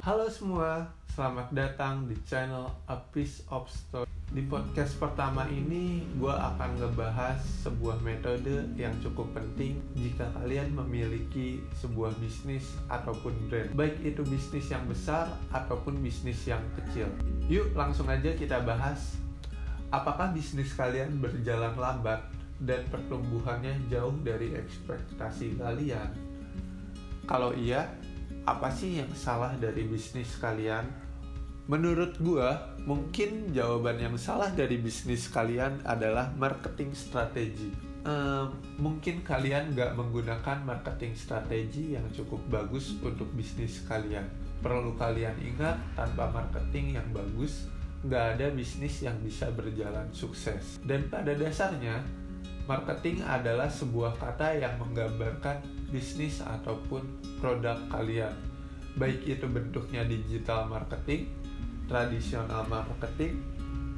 Halo semua, selamat datang di channel A Piece of Story. Di podcast pertama ini, gue akan ngebahas sebuah metode yang cukup penting jika kalian memiliki sebuah bisnis ataupun brand. Baik itu bisnis yang besar ataupun bisnis yang kecil. Yuk langsung aja kita bahas. Apakah bisnis kalian berjalan lambat dan pertumbuhannya jauh dari ekspektasi kalian? Kalau iya, apa sih yang salah dari bisnis kalian? Menurut gua, mungkin jawaban yang salah dari bisnis kalian adalah marketing strategi. Ehm, mungkin kalian nggak menggunakan marketing strategi yang cukup bagus untuk bisnis kalian. Perlu kalian ingat, tanpa marketing yang bagus, nggak ada bisnis yang bisa berjalan sukses. Dan pada dasarnya, marketing adalah sebuah kata yang menggambarkan bisnis ataupun produk kalian. Baik itu bentuknya digital marketing, tradisional marketing,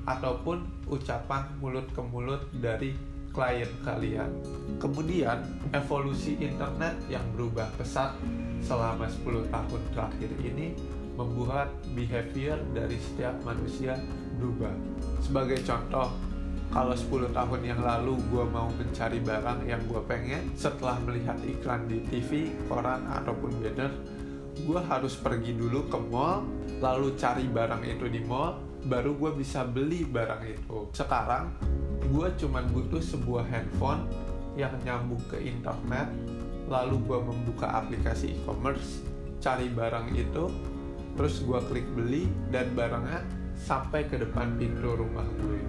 ataupun ucapan mulut ke mulut dari klien kalian. Kemudian, evolusi internet yang berubah pesat selama 10 tahun terakhir ini membuat behavior dari setiap manusia berubah. Sebagai contoh, kalau 10 tahun yang lalu gue mau mencari barang yang gue pengen setelah melihat iklan di TV, koran, ataupun banner gue harus pergi dulu ke mall lalu cari barang itu di mall baru gue bisa beli barang itu. Sekarang gue cuma butuh sebuah handphone yang nyambung ke internet lalu gue membuka aplikasi e-commerce cari barang itu terus gue klik beli dan barangnya sampai ke depan pintu rumah gue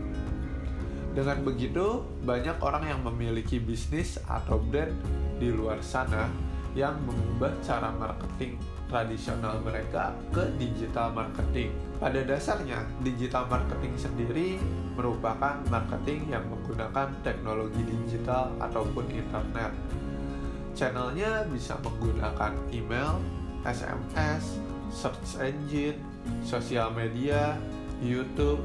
dengan begitu banyak orang yang memiliki bisnis atau brand di luar sana yang mengubah cara marketing tradisional mereka ke digital marketing. Pada dasarnya, digital marketing sendiri merupakan marketing yang menggunakan teknologi digital ataupun internet. Channelnya bisa menggunakan email, SMS, search engine, sosial media, YouTube,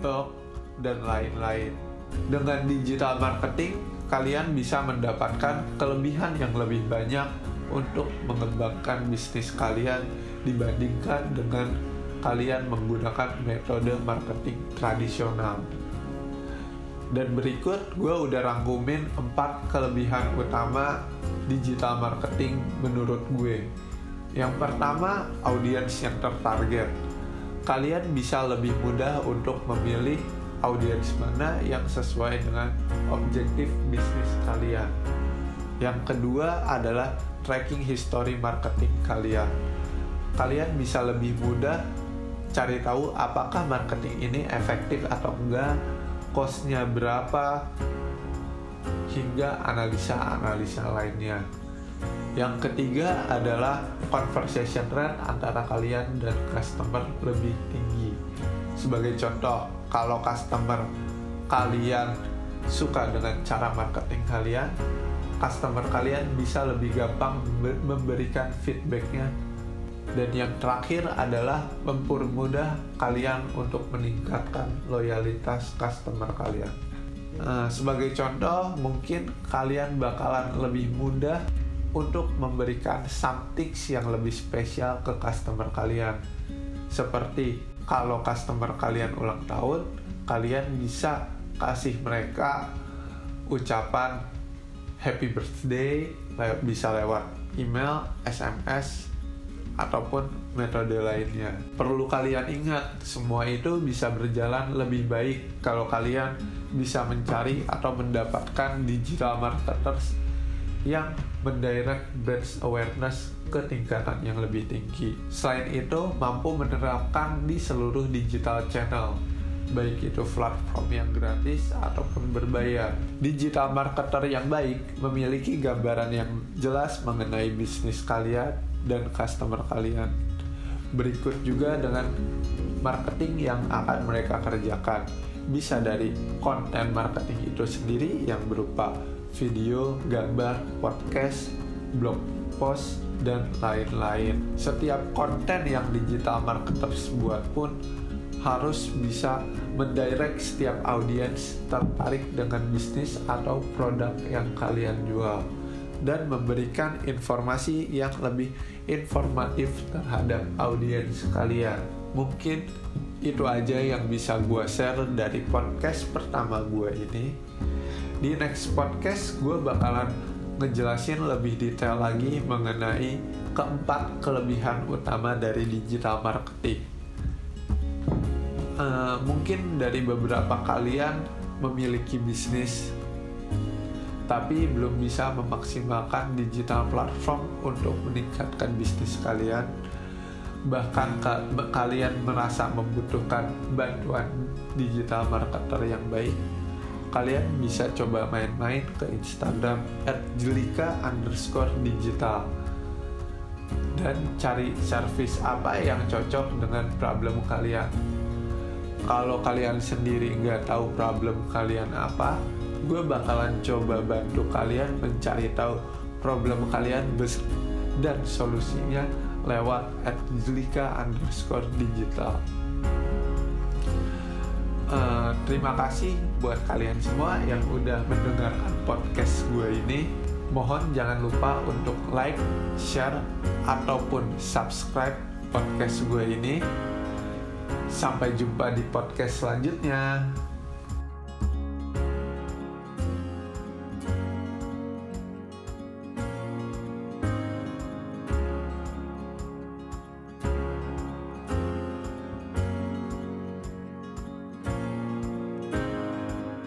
blog, dan lain-lain. Dengan digital marketing, kalian bisa mendapatkan kelebihan yang lebih banyak untuk mengembangkan bisnis kalian dibandingkan dengan kalian menggunakan metode marketing tradisional. Dan berikut gue udah rangkumin 4 kelebihan utama digital marketing menurut gue. Yang pertama, audiens yang tertarget. Kalian bisa lebih mudah untuk memilih audiens mana yang sesuai dengan objektif bisnis kalian. Yang kedua adalah tracking history marketing kalian. Kalian bisa lebih mudah cari tahu apakah marketing ini efektif atau enggak, costnya berapa, hingga analisa-analisa lainnya. Yang ketiga adalah conversation rate antara kalian dan customer lebih tinggi. Sebagai contoh, kalau customer kalian suka dengan cara marketing kalian, customer kalian bisa lebih gampang memberikan feedbacknya. Dan yang terakhir adalah mempermudah kalian untuk meningkatkan loyalitas customer kalian. Nah, sebagai contoh, mungkin kalian bakalan lebih mudah untuk memberikan something yang lebih spesial ke customer kalian. Seperti kalau customer kalian ulang tahun, kalian bisa kasih mereka ucapan happy birthday bisa lewat email, SMS, ataupun metode lainnya. Perlu kalian ingat, semua itu bisa berjalan lebih baik kalau kalian bisa mencari atau mendapatkan digital marketers yang mendirect brand awareness ke tingkatan yang lebih tinggi. Selain itu, mampu menerapkan di seluruh digital channel baik itu platform yang gratis ataupun berbayar. Digital marketer yang baik memiliki gambaran yang jelas mengenai bisnis kalian dan customer kalian. Berikut juga dengan marketing yang akan mereka kerjakan. Bisa dari konten marketing itu sendiri yang berupa video, gambar, podcast, blog post, dan lain-lain. Setiap konten yang digital marketers buat pun harus bisa mendirect setiap audiens tertarik dengan bisnis atau produk yang kalian jual. dan memberikan informasi yang lebih informatif terhadap audiens kalian. Mungkin itu aja yang bisa gue share dari podcast pertama gue ini. Di next podcast gue bakalan ngejelasin lebih detail lagi mengenai keempat kelebihan utama dari digital marketing. Uh, mungkin dari beberapa kalian memiliki bisnis tapi belum bisa memaksimalkan digital platform untuk meningkatkan bisnis kalian bahkan ka kalian merasa membutuhkan bantuan digital marketer yang baik kalian bisa coba main-main ke Instagram @jelika underscore digital dan cari service apa yang cocok dengan problem kalian kalau kalian sendiri nggak tahu problem kalian apa gue bakalan coba bantu kalian mencari tahu problem kalian dan solusinya lewat at Zlika underscore digital. Uh, terima kasih buat kalian semua yang udah mendengarkan podcast gue ini. Mohon jangan lupa untuk like, share, ataupun subscribe podcast gue ini. Sampai jumpa di podcast selanjutnya.